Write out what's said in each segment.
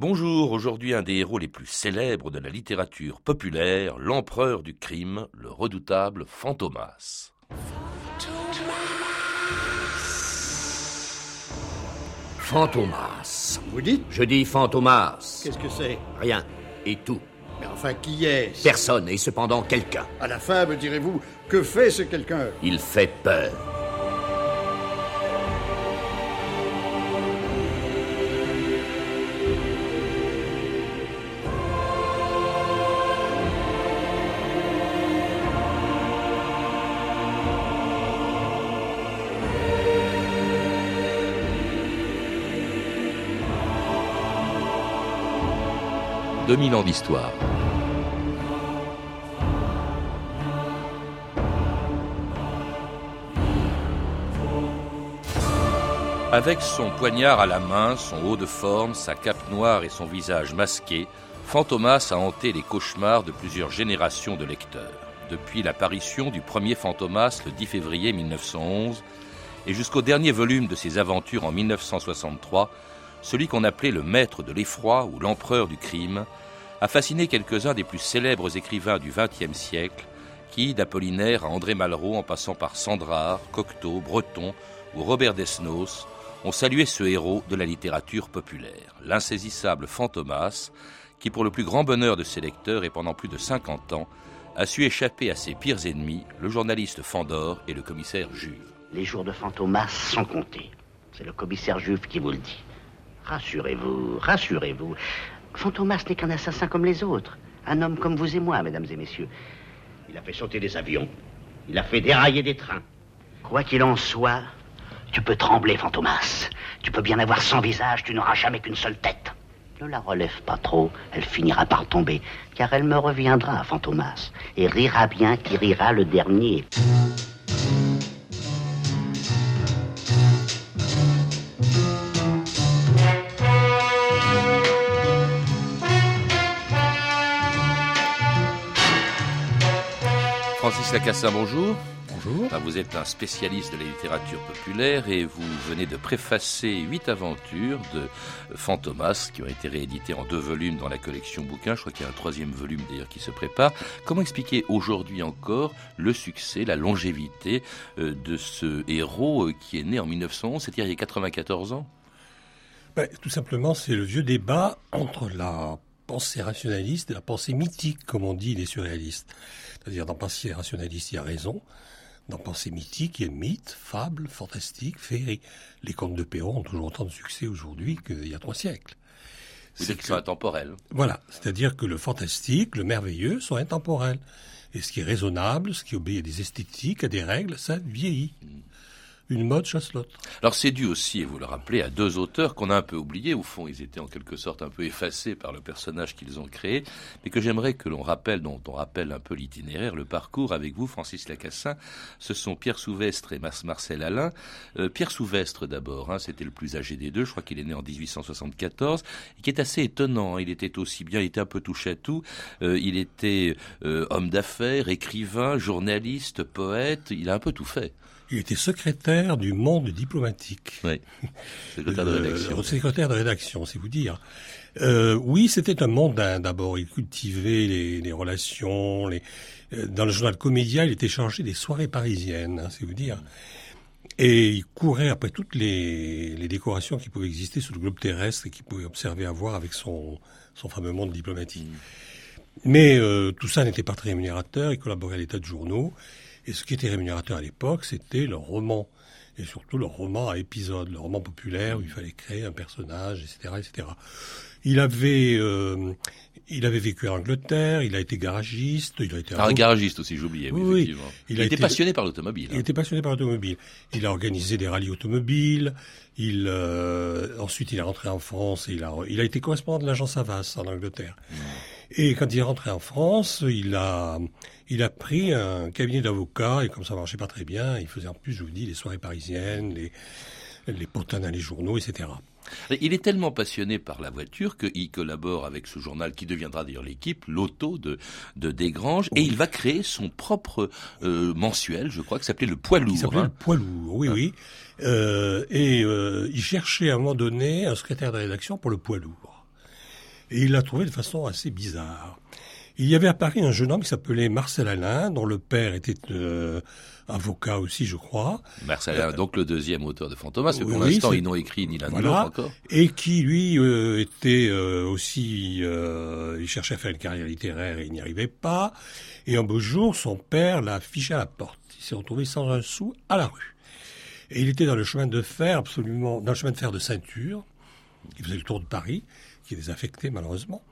Bonjour, aujourd'hui un des héros les plus célèbres de la littérature populaire, l'empereur du crime, le redoutable Fantomas. Fantomas. Vous dites Je dis Fantomas. Qu'est-ce que c'est? Rien. Et tout. Mais enfin, qui est-ce? Personne et cependant quelqu'un. À la fin, me direz-vous, que fait ce quelqu'un? Il fait peur. « 2000 ans d'histoire. Avec son poignard à la main, son haut de forme, sa cape noire et son visage masqué, Fantomas a hanté les cauchemars de plusieurs générations de lecteurs. Depuis l'apparition du premier Fantomas le 10 février 1911 et jusqu'au dernier volume de ses aventures en 1963, celui qu'on appelait le maître de l'effroi ou l'empereur du crime, a fasciné quelques-uns des plus célèbres écrivains du XXe siècle, qui, d'Apollinaire à André Malraux en passant par Sandrard, Cocteau, Breton ou Robert Desnos, ont salué ce héros de la littérature populaire, l'insaisissable Fantomas, qui pour le plus grand bonheur de ses lecteurs et pendant plus de 50 ans, a su échapper à ses pires ennemis, le journaliste Fandor et le commissaire Juve. Les jours de Fantomas sont comptés. C'est le commissaire Juve qui vous le dit. Rassurez-vous, rassurez-vous. Fantomas n'est qu'un assassin comme les autres. Un homme comme vous et moi, mesdames et messieurs. Il a fait sauter des avions. Il a fait dérailler des trains. Quoi qu'il en soit, tu peux trembler, Fantomas. Tu peux bien avoir 100 visages, tu n'auras jamais qu'une seule tête. Ne la relève pas trop, elle finira par tomber, car elle me reviendra, Fantomas, et rira bien qui rira le dernier. Francis Lacassin, bonjour. Bonjour. Vous êtes un spécialiste de la littérature populaire et vous venez de préfacer huit aventures de Fantomas qui ont été rééditées en deux volumes dans la collection bouquins. Je crois qu'il y a un troisième volume d'ailleurs qui se prépare. Comment expliquer aujourd'hui encore le succès, la longévité euh, de ce héros euh, qui est né en 1911, c'est-à-dire il y a 94 ans? Ben, tout simplement, c'est le vieux débat entre la pensée rationaliste et la pensée mythique, comme on dit les surréalistes. C'est-à-dire, dans pensée rationaliste, il y a raison. Dans pensée mythique, il y a mythe, fable, fantastique, féerie. Les contes de Perrault ont toujours autant de succès aujourd'hui qu'il y a trois siècles. C'est qu'ils sont intemporels. Voilà, c'est-à-dire que le fantastique, le merveilleux sont intemporels. Et ce qui est raisonnable, ce qui obéit à des esthétiques, à des règles, ça vieillit. Une mode chasse. Alors c'est dû aussi, et vous le rappelez, à deux auteurs qu'on a un peu oubliés. Au fond, ils étaient en quelque sorte un peu effacés par le personnage qu'ils ont créé, mais que j'aimerais que l'on rappelle, dont on rappelle un peu l'itinéraire, le parcours avec vous, Francis Lacassin. Ce sont Pierre Souvestre et Marcel Alain. Euh, Pierre Souvestre d'abord, hein, c'était le plus âgé des deux. Je crois qu'il est né en 1874, et qui est assez étonnant. hein. Il était aussi bien, il était un peu touché à tout. Euh, il était euh, homme d'affaires, écrivain, journaliste, poète. Il a un peu tout fait. Il était secrétaire du monde diplomatique. Oui. Secrétaire de Euh, rédaction. secrétaire de rédaction, c'est vous dire. Euh, oui, c'était un mondain d'abord. Il cultivait les, les relations. Les... euh, Dans le journal Comédia, il était chargé des soirées parisiennes, hein, c'est vous dire. Et il courait après toutes les, les décorations qui pouvaient exister sur le globe terrestre et qu'il pouvait observer à voir avec son, son fameux monde diplomatique. Mais euh, tout ça n'était pas très rémunérateur. Il collaborait à l'état de journaux. Et ce qui était rémunérateur à l'époque, c'était le roman. Et surtout le roman à épisodes, le roman populaire où il fallait créer un personnage, etc. etc. Il avait, euh, il avait vécu en Angleterre, il a été garagiste, il a été Ah, un garagiste aussi, j'oubliais, oui, Oui, oui. effectivement. Il Il, a était été- passionné par l'automobile. il hein. était passionné par l'automobile. Il a organisé des rallyes automobiles. Il euh, ensuite il est rentré en France. Et il a il a été correspondant de l'agence Havas en Angleterre. Et quand il est rentré en France, il a il a pris un cabinet d'avocats et comme ça marchait pas très bien, il faisait en plus, je vous dis, les soirées parisiennes, les les potins dans les journaux, etc. Il est tellement passionné par la voiture qu'il collabore avec ce journal qui deviendra d'ailleurs l'équipe, l'auto de, de Desgranges, et il va créer son propre euh, mensuel, je crois, qui s'appelait le Poids Qui Lourd. s'appelait hein. le poids lourd, oui, oui. Euh, et euh, il cherchait à un moment donné un secrétaire de rédaction pour le poids lourd. Et il l'a trouvé de façon assez bizarre. Il y avait à Paris un jeune homme qui s'appelait Marcel Alain, dont le père était euh, avocat aussi, je crois. Marcel Alain, donc le deuxième auteur de Fantomas, mais pour oui, l'instant, c'est- ils n'ont écrit ni l'un ni l'autre encore. Et qui, lui, euh, était euh, aussi... euh, il cherchait à faire une carrière littéraire et il n'y arrivait pas. Et un beau jour, son père l'a fiché à la porte. Il s'est retrouvé sans un sou à la rue. Et il était dans le chemin de fer, absolument... Dans le chemin de fer de ceinture. Il faisait le tour de Paris, qui est désaffecté malheureusement.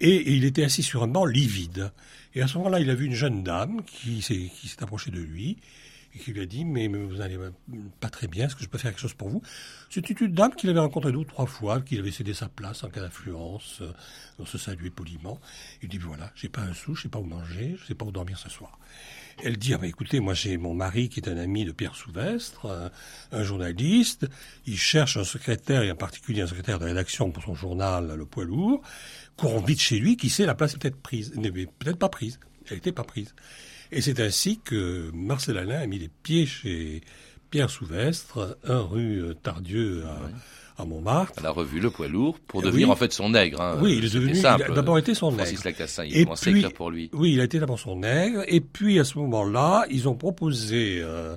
Et, il était assis sur un banc livide. Et à ce moment-là, il a vu une jeune dame qui s'est qui approchée de lui et qui lui a dit mais, vous allez pas très bien, est-ce que je peux faire quelque chose pour vous? C'était une dame qu'il avait rencontrée deux ou trois fois, qu'il avait cédé sa place en cas d'influence, euh, on se saluait poliment. Il dit voilà, j'ai pas un sou, je sais pas où manger, je sais pas où dormir ce soir. Elle dit ah bah écoutez, moi j'ai mon mari qui est un ami de Pierre Souvestre, un, un journaliste, il cherche un secrétaire et en particulier un secrétaire de rédaction pour son journal Le Poids Lourd. Courons vite chez lui, qui sait la place est peut-être prise, n'est peut-être pas prise, elle n'était pas prise. Et c'est ainsi que Marcel Alain a mis les pieds chez Pierre Souvestre, un rue euh, Tardieu à, à Montmartre. Elle a revu le poids lourd pour Euh, devenir oui. en fait son nègre. hein. Oui, il est devenu. Il a d'abord été son Francis nègre. Lacassin, il Et commençait à puis- écrire pour lui. Oui, il a été d'abord son nègre. Et puis à ce moment-là, ils ont proposé, euh,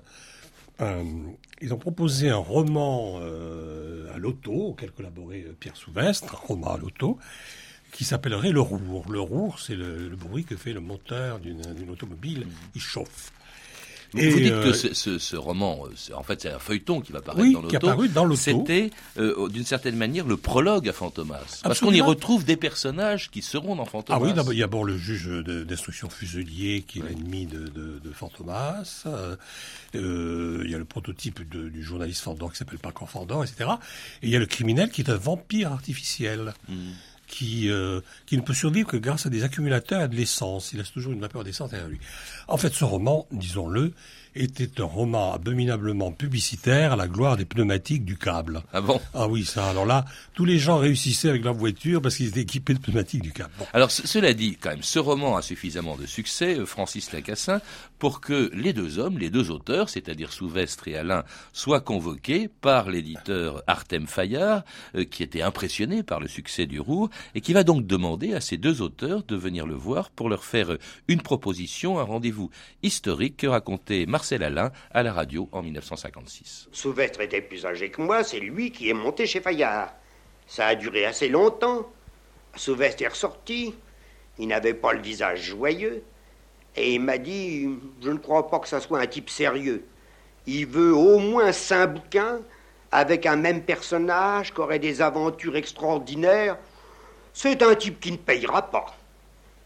un, ils ont proposé un roman euh, à l'auto auquel collaborait euh, Pierre Souvestre, un roman à l'auto qui s'appellerait Le Rour. Le Rour, c'est le, le bruit que fait le moteur d'une d'une automobile. Il chauffe. Vous Et, dites euh, que ce, ce- ce roman, euh, en fait, c'est un feuilleton qui va apparaître Oui, dans l'auto. dans l'auto. C'était, euh, d'une certaine manière, le prologue à Fantomas. Parce qu'on y retrouve des personnages qui seront dans Fantomas. Ah oui, il y a le juge d'instruction fuselier qui est l'ennemi de, de, de Fantomas. Euh, euh, il y a le prototype de- du journaliste Fandor qui s'appelle pas Fandor, etc. Et il y a le criminel qui est un vampire artificiel. Qui, euh, qui ne peut survivre que grâce à des accumulateurs et de l'essence. Il laisse toujours une vapeur d'essence derrière lui. En fait, ce roman, disons-le, était un roman abominablement publicitaire à la gloire des pneumatiques du câble. Ah bon? Ah oui, ça. Alors là, tous les gens réussissaient avec leur voiture parce qu'ils étaient équipés de pneumatiques du câble. Bon. Alors, ce- cela dit, quand même, ce roman a suffisamment de succès, euh, Francis Lacassin, pour que les deux hommes, les deux auteurs, c'est-à-dire Souvestre et Alain, soient convoqués par l'éditeur Artem Fayard, euh, qui était impressionné par le succès du Roux, et qui va donc demander à ces deux auteurs de venir le voir pour leur faire euh, une proposition, un rendez-vous historique que racontait Marcel Alain à la radio en 1956. Souvestre était plus âgé que moi, c'est lui qui est monté chez Fayard. Ça a duré assez longtemps. Souvestre est ressorti. Il n'avait pas le visage joyeux. Et il m'a dit Je ne crois pas que ça soit un type sérieux. Il veut au moins cinq bouquins avec un même personnage qui aurait des aventures extraordinaires. C'est un type qui ne payera pas.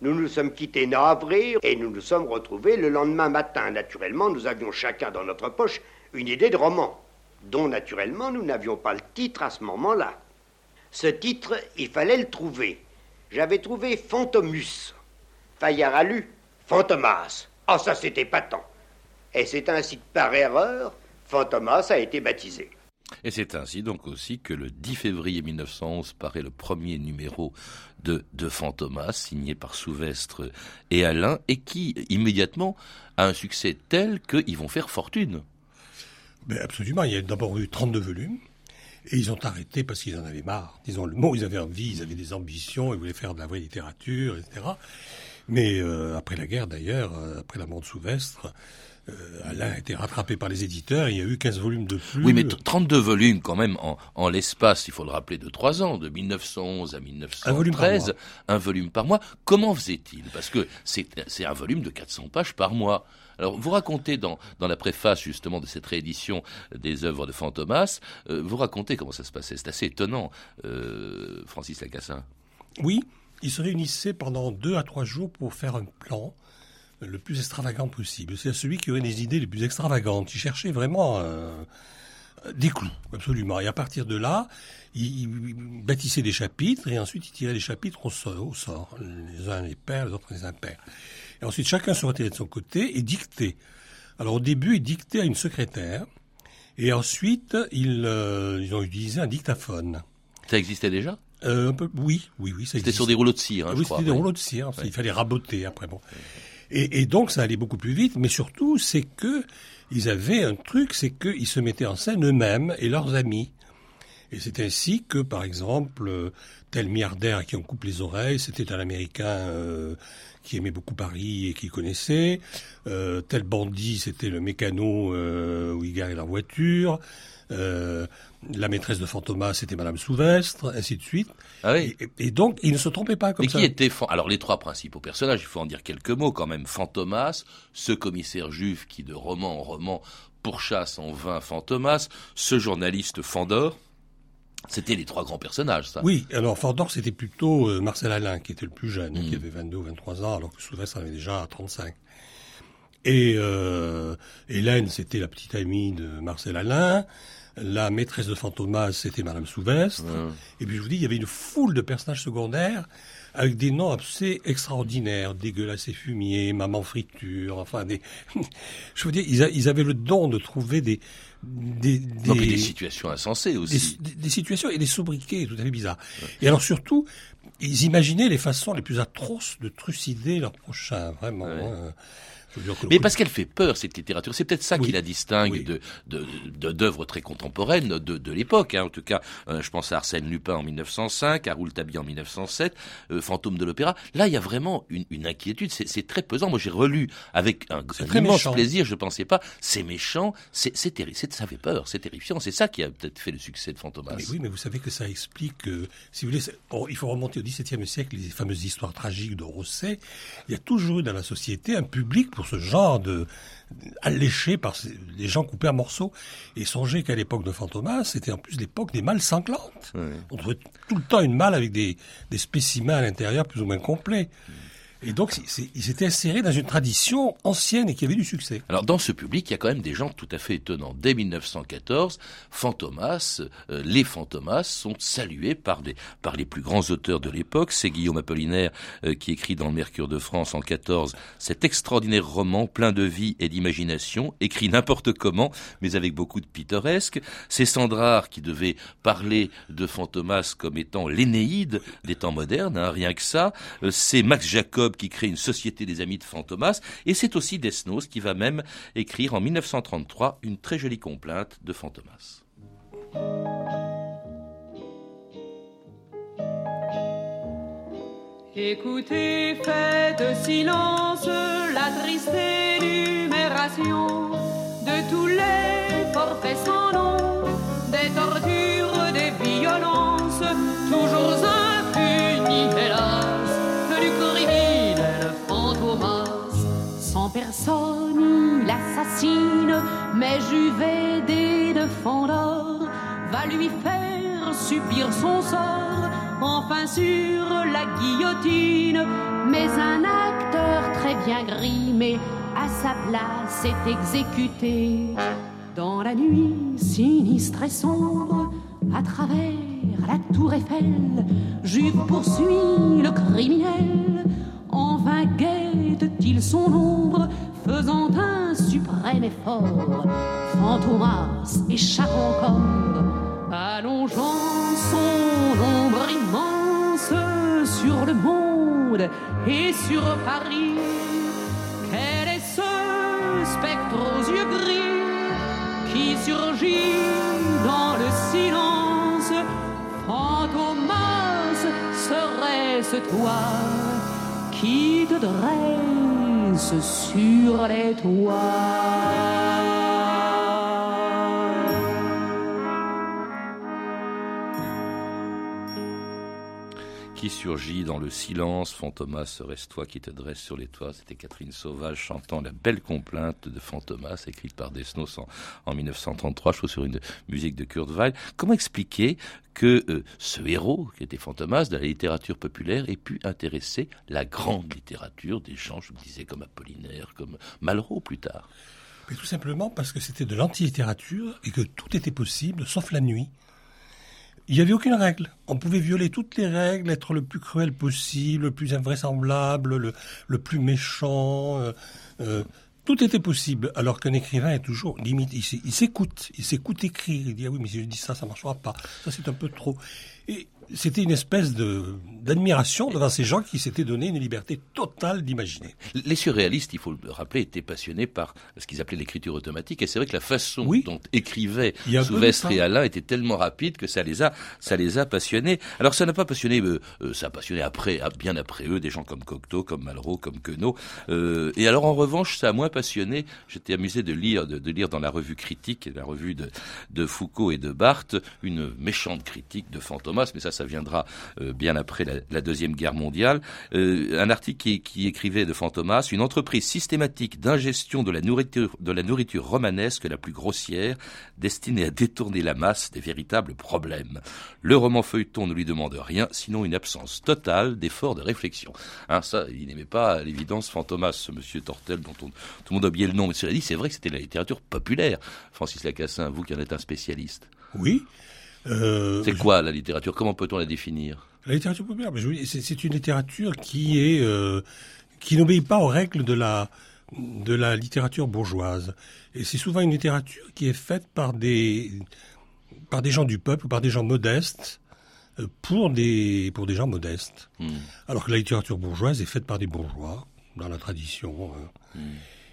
Nous nous sommes quittés navrés et nous nous sommes retrouvés le lendemain matin. Naturellement, nous avions chacun dans notre poche une idée de roman, dont naturellement nous n'avions pas le titre à ce moment-là. Ce titre, il fallait le trouver. J'avais trouvé Fantomus. Fayard a lu Fantomas. Ah, ça c'était patent. Et c'est ainsi que par erreur, Fantomas a été baptisé. Et c'est ainsi donc aussi que le 10 février 1911 paraît le premier numéro de, de Fantomas, signé par Souvestre et Alain, et qui immédiatement a un succès tel qu'ils vont faire fortune. Ben absolument, il y a d'abord eu 32 volumes. Et ils ont arrêté parce qu'ils en avaient marre. Disons le mot, ils avaient envie, ils avaient des ambitions, ils voulaient faire de la vraie littérature, etc. Mais euh, après la guerre, d'ailleurs, euh, après la mort de Souvestre, euh, Alain a été rattrapé par les éditeurs. Il y a eu 15 volumes de plus. Oui, mais t- 32 volumes quand même en, en l'espace, il faut le rappeler, de trois ans, de 1911 à Un volume par 1913, mois. un volume par mois. Comment faisait-il? Parce que c'est c'est un volume de 400 pages par mois. Alors, vous racontez dans, dans la préface justement de cette réédition des œuvres de Fantomas, euh, vous racontez comment ça se passait. C'est assez étonnant, euh, Francis Lacassin. Oui, ils se réunissaient pendant deux à trois jours pour faire un plan le plus extravagant possible. C'est celui qui aurait les idées les plus extravagantes. Ils cherchaient vraiment euh, des clous, absolument. Et à partir de là, ils bâtissaient des chapitres et ensuite ils tiraient les chapitres au sort, au sort. Les uns les pairs, les autres les impairs. Et ensuite chacun se retirait de son côté et dictait. Alors au début, ils dictaient à une secrétaire et ensuite ils, euh, ils ont utilisé un dictaphone. Ça existait déjà? Euh, oui, oui, oui, C'était sur des rouleaux de cire, hein, oui, je crois. c'était des rouleaux de cire. Il fallait raboter après. Bon. Et, donc, ça allait beaucoup plus vite. Mais surtout, c'est que ils avaient un truc, c'est qu'ils se mettaient en scène eux-mêmes et leurs amis. Et c'est ainsi que, par exemple, euh, tel milliardaire qui en coupe les oreilles, c'était un Américain euh, qui aimait beaucoup Paris et qui connaissait. Euh, tel bandit, c'était le mécano euh, où il garait la voiture. Euh, la maîtresse de Fantomas, c'était Madame Souvestre, ainsi de suite. Ah oui. et, et donc, il ne se trompait pas comme Mais ça. qui alors les trois principaux personnages Il faut en dire quelques mots quand même. Fantomas, ce commissaire juif qui de roman en roman pourchasse en vain Fantomas, ce journaliste Fandor. C'était les trois grands personnages, ça. Oui, alors Fandor, c'était plutôt euh, Marcel Alain qui était le plus jeune, Mm. qui avait 22 ou 23 ans, alors que Souvestre en avait déjà 35. Et euh, Hélène, c'était la petite amie de Marcel Alain. La maîtresse de Fantomas, c'était Madame Souvestre. Et puis je vous dis, il y avait une foule de personnages secondaires avec des noms assez extraordinaires, dégueulasse et fumier, maman friture, enfin des. je ils, a- ils avaient le don de trouver des des, Non, des situations insensées aussi. des, situations et des sobriquets tout à fait bizarres. Et alors surtout, ils imaginaient les façons les plus atroces de trucider leurs prochains, vraiment. Ouais. hein. Mais parce qu'elle fait peur, cette littérature. C'est peut-être ça Oui. qui la distingue Oui. de de- de- d'œuvres très contemporaines de, de l'époque. Hein. En tout cas, euh, je pense à Arsène Lupin en 1905, à Rouletabille en 1907, euh, Fantôme de l'opéra. Là, il y a vraiment une, une inquiétude. C'est très pesant. Moi, j'ai relu avec un, un immense méchant. plaisir. Je pensais pas. C'est méchant. C'est c'est terri- c'est- Ça fait peur. C'est terrifiant. C'est ça qui a peut-être fait le succès de Fantomas. Mais oui, mais vous savez que ça explique, euh, si vous voulez, bon, il faut remonter au XVIIe siècle, les fameuses histoires tragiques de Rosset. Il y a toujours eu dans la société un public pour ce genre de alléché par des gens coupés à morceaux. Et songez qu'à l'époque de Fantomas, c'était en plus l'époque des mâles sanglantes. On trouvait tout le temps une malle avec des, des spécimens à l'intérieur plus ou moins complets. Et donc, ils s'étaient insérés dans une tradition ancienne et qui avait du succès. Alors dans ce public, il y a quand même des gens tout à fait étonnants. Dès 1914, Fantomas, euh, les Fantomas sont salués par les plus grands auteurs de l'époque. C'est Guillaume Apollinaire euh, qui écrit dans le Mercure de France en 14 cet extraordinaire roman plein de vie et d'imagination, écrit n'importe comment, mais avec beaucoup de pittoresque. C'est Sandrard qui devait parler de Fantomas comme étant l'Énéide des temps modernes, hein, rien que ça. Euh, C'est Max Jacob qui crée une société des amis de Fantomas, et c'est aussi Desnos qui va même écrire en 1933 une très jolie complainte de Fantomas. Écoutez, faites silence la triste énumération de tous les forfaits sans nom, des tortures, des violences, toujours impunies, Sans personne, il assassine, mais Juvédé de Fandor va lui faire subir son sort, enfin sur la guillotine. Mais un acteur très bien grimé, à sa place, est exécuté. Dans la nuit sinistre et sombre, à travers la tour Eiffel, Juve poursuit le criminel. En vain guette-t-il son ombre, faisant un suprême effort. Fantomas échappe encore, allongeant son ombre immense sur le monde et sur Paris. Quel est ce spectre aux yeux gris qui surgit dans le silence? Fantomas, serait-ce toi qui te sur les toits Qui surgit dans le silence, Fantomas, serait-ce toi qui te dresse sur les toits C'était Catherine Sauvage chantant la belle complainte de Fantomas, écrite par Desnos en, en 1933, je trouve sur une musique de Kurt Weill. Comment expliquer que euh, ce héros, qui était Fantomas, de la littérature populaire, ait pu intéresser la grande littérature des gens, je me disais, comme Apollinaire, comme Malraux plus tard? Mais tout simplement parce que c'était de l'anti-littérature et que tout était possible, sauf la nuit. Il n'y avait aucune règle. On pouvait violer toutes les règles, être le plus cruel possible, le plus invraisemblable, le, plus méchant. euh, euh, tout était possible. Alors qu'un écrivain est toujours limite. Il s'é- il s'écoute. Il s'écoute écrire. Il dit ah oui mais si je dis ça, ça marchera pas. Ça c'est un peu trop. Et c'était une espèce de d'admiration devant ces gens qui s'étaient donné une liberté totale d'imaginer. Les surréalistes, il faut le rappeler, étaient passionnés par ce qu'ils appelaient l'écriture automatique, et c'est vrai que la façon Oui. dont écrivaient Souvestre et Alain était tellement rapide que ça les a, ça les a passionnés. Alors ça n'a pas passionné, euh, ça a passionné après, bien après eux, des gens comme Cocteau, comme Malraux, comme Queneau. Euh, et alors en revanche, ça a moins passionné. J'étais amusé de lire, de, de lire dans la revue critique, la revue de, de Foucault et de Barthes, une méchante critique de Fantomas, mais ça, ça viendra euh, bien après la, deuxième guerre mondiale. Euh, un article qui, écrivait de Fantomas, une entreprise systématique d'ingestion de la nourriture, romanesque la plus grossière, destinée à détourner la masse des véritables problèmes. Le roman feuilleton ne lui demande rien, sinon une absence totale d'effort de réflexion. Hein, ça, il n'aimait pas à l'évidence Fantomas, ce monsieur Tortel, dont on, tout le monde a oublié le nom. Mais cela dit, c'est vrai que c'était la littérature populaire. Francis Lacassin, vous qui en êtes un spécialiste. Oui. Euh, C'est quoi la littérature? Comment peut-on la définir? La littérature populaire, c'est une littérature qui est euh, qui n'obéit pas aux règles de la de la littérature bourgeoise. Et c'est souvent une littérature qui est faite par des par des gens du peuple, par des gens modestes, euh, pour des pour des gens modestes. Hmm. Alors que la littérature bourgeoise est faite par des bourgeois dans la tradition. hein.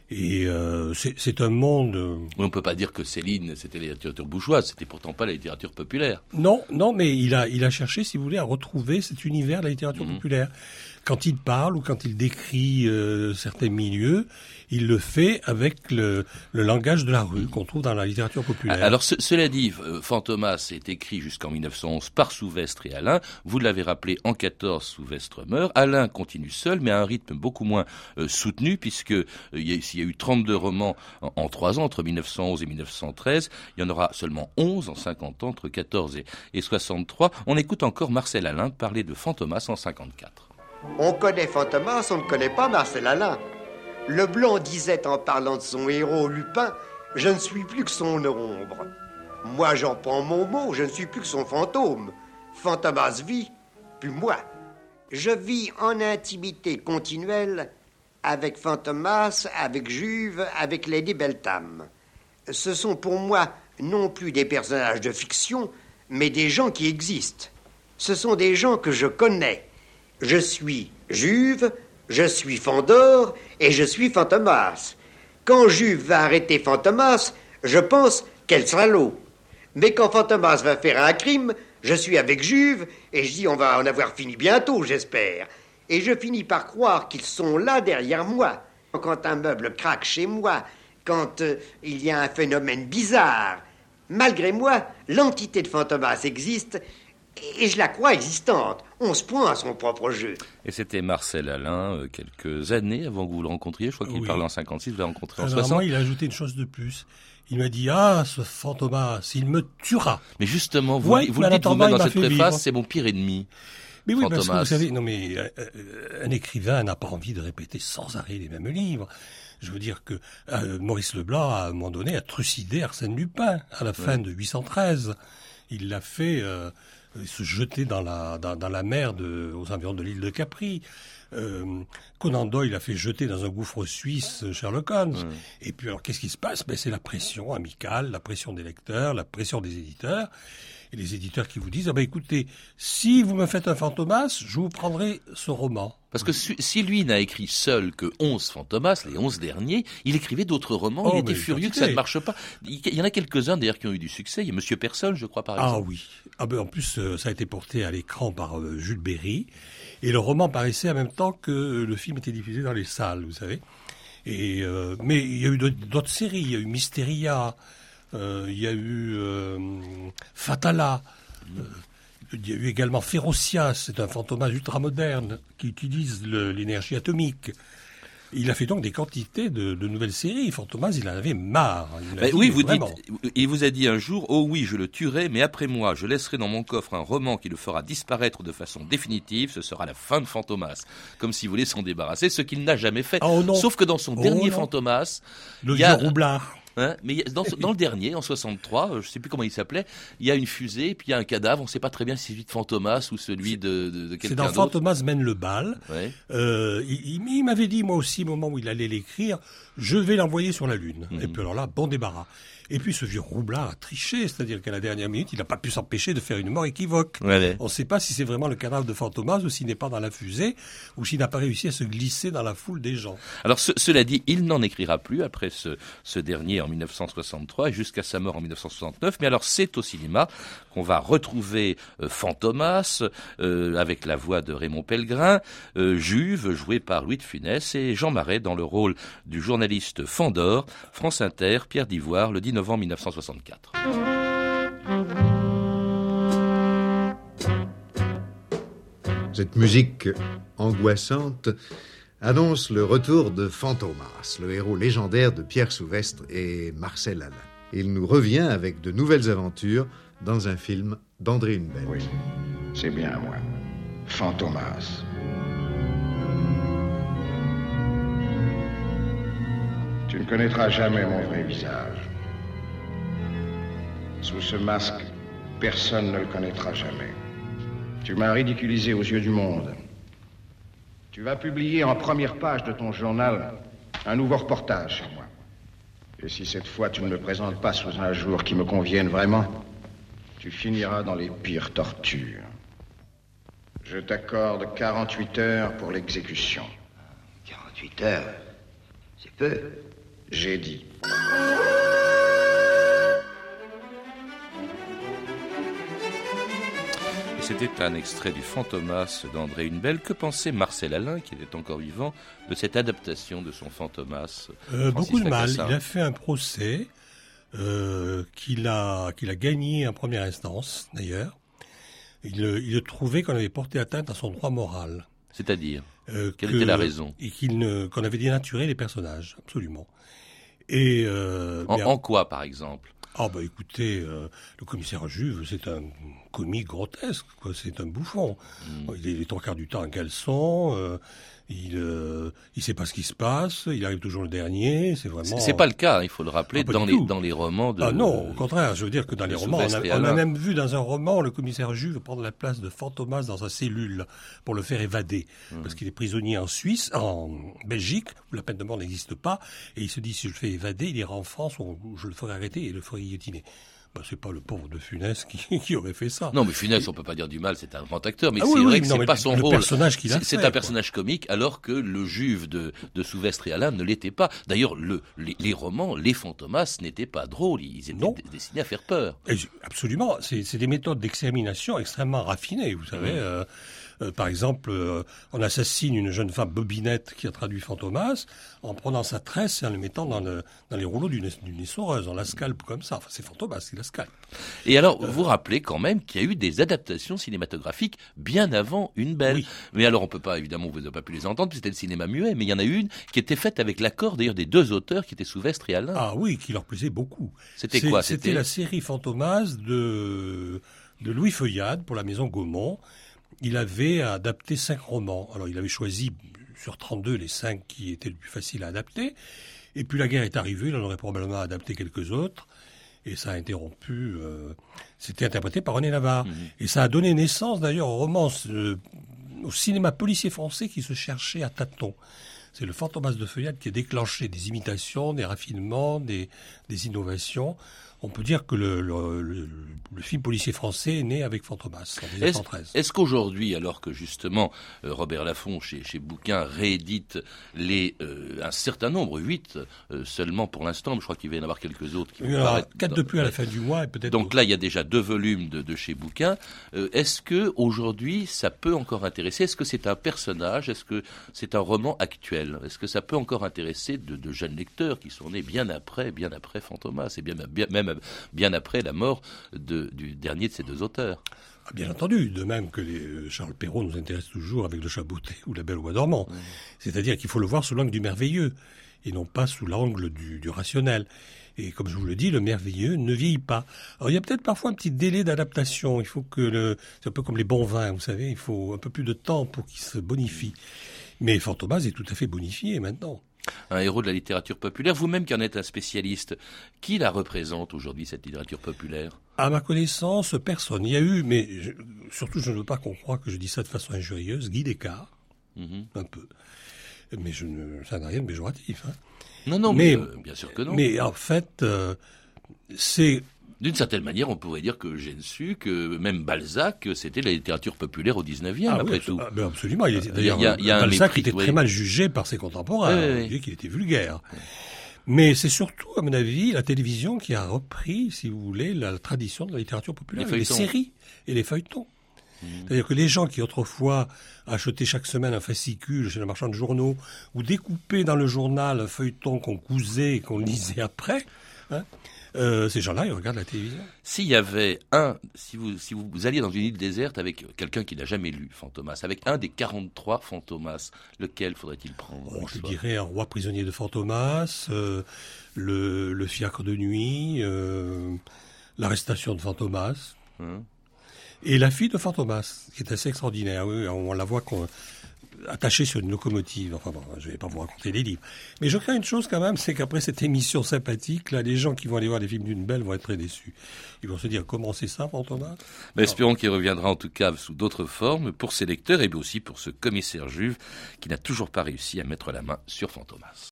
Et euh, c'est un monde. euh, on peut pas dire que Céline, c'était la littérature bourgeoise, c'était pourtant pas la littérature populaire. Non, non, mais il a, il a cherché, si vous voulez, à retrouver cet univers de la littérature Mhm. populaire. Quand il parle ou quand il décrit euh, certains milieux, il le fait avec le, le langage de la rue qu'on trouve dans la littérature populaire. Alors, ce- cela dit, euh, Fantomas est écrit jusqu'en 1911 par Souvestre et Alain. Vous l'avez rappelé, en 14, Souvestre meurt. Alain continue seul, mais à un rythme beaucoup moins euh, soutenu, puisque euh, y, a, y a eu 32 romans en, en 3 ans, entre 1911 et 1913, il y en aura seulement 11 en 50 ans, entre 14 et, et 63. On écoute encore Marcel Alain parler de Fantomas en 54. On connaît Fantomas, on ne connaît pas Marcel Alain. Le Blanc disait en parlant de son héros Lupin Je ne suis plus que son ombre. Moi, j'en prends mon mot, je ne suis plus que son fantôme. Fantomas vit, puis moi. Je vis en intimité continuelle avec Fantomas, avec Juve, avec Lady Beltham. Ce sont pour moi non plus des personnages de fiction, mais des gens qui existent. Ce sont des gens que je connais. Je suis Juve, je suis Fandor et je suis Fantomas. Quand Juve va arrêter Fantomas, je pense qu'elle sera l'eau. Mais quand Fantomas va faire un crime, je suis avec Juve et je dis on va en avoir fini bientôt, j'espère. Et je finis par croire qu'ils sont là derrière moi. Quand un meuble craque chez moi, quand euh, il y a un phénomène bizarre, malgré moi, l'entité de Fantomas existe et je la crois existante. On se points à son propre jeu. Et c'était Marcel Alain, euh, quelques années avant que vous le rencontriez. Je crois qu'il Oui. parlait en 56, vous l'avez rencontré en Alors, 60. moi, il a ajouté une chose de plus. Il m'a dit, ah, ce Fantomas, il me tuera. Mais justement, vous, Ouais, vous le en dites vous-même dans cette préface, c'est mon pire ennemi. Mais oui, parce que Fantomas. vous savez, non mais euh, euh, un écrivain n'a pas envie de répéter sans arrêt les mêmes livres. Je veux dire que euh, Maurice Leblanc, à un moment donné, a trucidé Arsène Lupin à la fin de 813. Il l'a fait euh, se jeter dans la, dans, dans la mer de, aux environs de l'île de Capri. Euh, Conan Doyle a fait jeter dans un gouffre suisse Sherlock Holmes. Et puis alors qu'est-ce qui se passe? Ben, C'est la pression amicale, la pression des lecteurs, la pression des éditeurs. Et les éditeurs qui vous disent, ah ben écoutez, si vous me faites un fantomas, je vous prendrai ce roman. Parce que si lui n'a écrit seul que 11 Fantomas, les 11 derniers, il écrivait d'autres romans, Oh, il était mais furieux que ça ne marche pas. Il y en a quelques-uns d'ailleurs qui ont eu du succès. Il y a Monsieur Personne, je crois, par Ah exemple. oui. Ah ben en plus, euh, ça a été porté à l'écran par euh, Jules Berry. Et le roman paraissait en même temps que le film était diffusé dans les salles, vous savez. Euh, mais il y a eu d'autres- séries. Il y a eu Mysteria, euh, il y a eu euh, Fatala. euh, il y a eu également Ferocia, c'est un fantomas ultramoderne qui utilise l'énergie atomique. Il a fait donc des quantités de, de nouvelles séries. Fantomas, il en avait marre. Ben oui, vous vraiment. dites, il vous a dit un jour, oh oui, je le tuerai, mais après moi, je laisserai dans mon coffre un roman qui le fera disparaître de façon définitive, ce sera la fin de Fantomas. Comme s'il voulait s'en débarrasser, ce qu'il n'a jamais fait. Oh non. Sauf que dans son Oh dernier non. Fantomas, Le il y a- vieux roublard. Hein, mais dans, dans, le dernier, en 63, je ne sais plus comment il s'appelait, il y a une fusée, puis il y a un cadavre, on ne sait pas très bien si c'est celui de Fantomas ou celui de, de, de quelqu'un d'autre. C'est dans Fantomas mène le bal. Ouais. Euh, il, il m'avait dit, moi aussi, au moment où il allait l'écrire, je vais l'envoyer sur la Lune. Et puis alors là, bon débarras. Et puis ce vieux roublard a triché, c'est-à-dire qu'à la dernière minute, il n'a pas pu s'empêcher de faire une mort équivoque. Ouais. On ne sait pas si c'est vraiment le cadavre de Fantomas ou s'il n'est pas dans la fusée ou s'il n'a pas réussi à se glisser dans la foule des gens. Alors ce, cela dit, il n'en écrira plus après ce, ce dernier en 1963 et jusqu'à sa mort en 1969. Mais alors c'est au cinéma qu'on va retrouver euh, Fantomas euh, avec la voix de Raymond Pellegrin, euh, Juve joué par Louis de Funès et Jean Marais dans le rôle du journaliste Fandor, France Inter, Pierre d'Ivoire, le 10 novembre 1964. Cette musique angoissante annonce le retour de Fantomas, le héros légendaire de Pierre Souvestre et Marcel Alain. Il nous revient avec de nouvelles aventures dans un film d'André Hunebelle. Oui, c'est bien moi, Fantomas. Tu ne connaîtras jamais mon vrai visage. Sous ce masque, personne ne le connaîtra jamais. Tu m'as ridiculisé aux yeux du monde. Tu vas publier en première page de ton journal un nouveau reportage sur moi. Et si cette fois tu ne me présentes pas sous un jour qui me convienne vraiment, tu finiras dans les pires tortures. Je t'accorde 48 heures pour l'exécution. 48 heures C'est peu. J'ai dit. C'était un extrait du Fantomas d'André Hunebelle. Que pensait Marcel Alain, qui était encore vivant, de cette adaptation de son Fantomas euh, Beaucoup de mal. Il a fait un procès euh, qu'il a, a gagné en première instance, d'ailleurs. Il, il trouvait qu'on avait porté atteinte à son droit moral. C'est-à-dire euh, Quelle que, était la raison Et qu'on avait dénaturé les personnages, absolument. Et en, en, quoi, par exemple ah bah écoutez, euh, le commissaire Juve, c'est un comique grotesque, quoi. C'est un bouffon. Mm. Il est les trois quarts du temps en caleçon. Euh, il euh, il sait pas ce qui se passe, il arrive toujours le dernier, c'est vraiment. C'est pas le cas, il faut le rappeler ah, dans les dans les romans de. Ah non, au contraire, je veux dire que dans les romans, on a, on a, même vu dans un roman le commissaire Juve prendre la place de Fantomas dans sa cellule pour le faire évader, mmh. parce qu'il est prisonnier en Suisse, en Belgique où la peine de mort n'existe pas, et il se dit si je le fais évader, il ira en France où je le ferai arrêter et le ferai guillotiner. Bah, c'est pas le pauvre de Funès qui, qui, aurait fait ça. Non, mais Funès, on peut pas dire du mal, c'est un grand acteur, mais ah, c'est oui, vrai oui, que c'est pas son le rôle. personnage qu'il a C'est un personnage comique, alors que le Juve de, de Souvestre et Alain ne l'était pas. D'ailleurs, le, les, les, romans, les Fantomas n'étaient pas drôles, ils étaient non. destinés à faire peur. Et absolument, c'est des méthodes d'extermination extrêmement raffinées, vous savez. Euh, euh, par exemple, euh, on assassine une jeune femme bobinette qui a traduit Fantomas en prenant sa tresse et en le mettant dans, le, dans les rouleaux d'une essoreuse. On la scalpe comme ça. Enfin, c'est Fantomas qui la scalpe. Et alors, vous rappelez quand même qu'il y a eu des adaptations cinématographiques bien avant Une Belle. Oui. Mais alors, on peut pas, évidemment, vous n'avez pas pu les entendre, c'était le cinéma muet, mais il y en a une qui était faite avec l'accord d'ailleurs des deux auteurs qui étaient Souvestre et Alain. Ah oui, qui leur plaisait beaucoup. C'était quoi? C'était la série Fantomas de, de Louis Feuillade pour la maison Gaumont il avait adapté cinq romans. Alors il avait choisi sur 32 les cinq qui étaient le plus faciles à adapter. Et puis la guerre est arrivée, il en aurait probablement adapté quelques autres. Et ça a interrompu. Euh, C'était interprété par René Navarre. Mmh. Et ça a donné naissance d'ailleurs au roman, euh, au cinéma policier français qui se cherchait à tâtons. C'est le Fantomas de Feuillade qui a déclenché des imitations, des raffinements, des, des innovations on peut dire que le, le, le, le, film policier français est né avec Fantomas en 1913. Est-ce, est qu'aujourd'hui, alors que justement euh, Robert Laffont chez, chez Bouquin réédite les, euh, un certain nombre, huit euh, seulement pour l'instant, mais je crois qu'il va y en avoir quelques autres qui vont oui, paraître. Quatre dans, depuis à la fin du mois et peut-être. Donc là, il y a déjà deux volumes de, de chez Bouquin. Euh, est-ce que aujourd'hui, ça peut encore intéresser? Est-ce que c'est un personnage? Est-ce que c'est un roman actuel? Est-ce que ça peut encore intéresser de, de, jeunes lecteurs qui sont nés bien après, bien après Fantomas et bien, bien même bien après la mort de, du dernier de ces deux auteurs. Ah, bien entendu, de même que les, euh, Charles Perrault nous intéresse toujours avec Le Chaboté ou La Belle au Bois dormant. Mmh. C'est-à-dire qu'il faut le voir sous l'angle du merveilleux et non pas sous l'angle du, du, rationnel. Et comme je vous le dis, le merveilleux ne vieillit pas. Alors il y a peut-être parfois un petit délai d'adaptation. Il faut que le, c'est un peu comme les bons vins, vous savez, il faut un peu plus de temps pour qu'ils se bonifient. Mais Fantomas est tout à fait bonifié maintenant. Un héros de la littérature populaire, vous-même qui en êtes un spécialiste, qui la représente aujourd'hui, cette littérature populaire? À ma connaissance, personne. Il y a eu, mais surtout je ne veux pas qu'on croie que je dis ça de façon injurieuse, Guy Descartes, mhm. un peu. Mais je ne, ça n'a rien de péjoratif. Hein. Non, non, mais, euh, bien sûr que non. Mais en fait, euh, c'est d'une certaine manière, on pourrait dire que j'ai su que même Balzac, c'était la littérature populaire au 19e, ah après tout. Ah, absolument. Il y a, Balzac était très mal jugé par ses contemporains. Il qu'il était vulgaire. Mais c'est surtout, à mon avis, la télévision qui a repris, si vous voulez, la tradition de la littérature populaire, les, séries et les feuilletons. Mmh. C'est-à-dire que les gens qui autrefois achetaient chaque semaine un fascicule chez le marchand de journaux ou découpaient dans le journal un feuilleton qu'on cousait et qu'on lisait après, hein, euh, ces gens-là, ils regardent la télévision. S'il y avait un, si vous, si vous, alliez dans une île déserte avec quelqu'un qui n'a jamais lu Fantomas, avec un des 43 Fantomas, lequel faudrait-il prendre Je dirais un roi prisonnier de Fantomas, euh, le, fiacre de nuit, euh, l'arrestation de Fantomas. Hein? Et la fille de Fantomas, qui est assez extraordinaire. on la voit attaché sur une locomotive. Enfin bon, je vais pas vous raconter les livres. Mais je crains une chose quand même, c'est qu'après cette émission sympathique, là, les gens qui vont aller voir les films d'une belle vont être très déçus. Ils vont se dire comment c'est ça, Fantomas? Mais espérons qu'il reviendra en tout cas sous d'autres formes pour ses lecteurs et aussi pour ce commissaire Juve qui n'a toujours pas réussi à mettre la main sur Fantomas.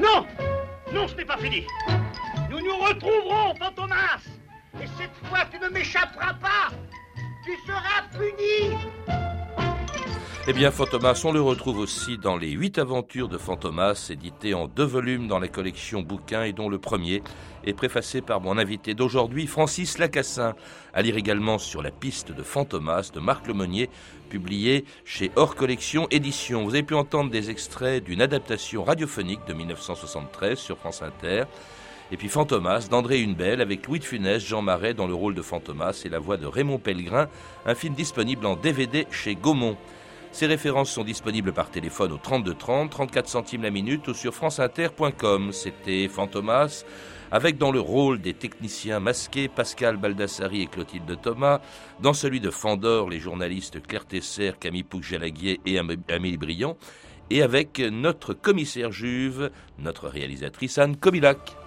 Non Non, ce n'est pas fini Nous nous retrouverons, Fantomas Et cette fois, tu ne m'échapperas pas tu seras puni eh bien, Fantomas, on le retrouve aussi dans les huit aventures de Fantomas, édité en deux volumes dans la collection bouquins et dont le premier est préfacé par mon invité d'aujourd'hui, Francis Lacassin. À lire également sur la piste de Fantomas de Marc Lemonnier, publié chez Hors Collection Édition. Vous avez pu entendre des extraits d'une adaptation radiophonique de 1973 sur France Inter. Et puis Fantomas d'André Hunebelle avec Louis de Funès, Jean Marais dans le rôle de Fantomas et la voix de Raymond Pellegrin, un film disponible en DVD chez Gaumont. Ces références sont disponibles par téléphone au 32 30, 34 centimes la minute ou sur franceinter.com. C'était Fantomas avec dans le rôle des techniciens masqués Pascal Baldassari et Clotilde Thomas, dans celui de Fandor les journalistes Claire Tesser, Camille Pouc-Jalaguier et Amélie Briand, et avec notre commissaire Juve, notre réalisatrice Anne Kobilac.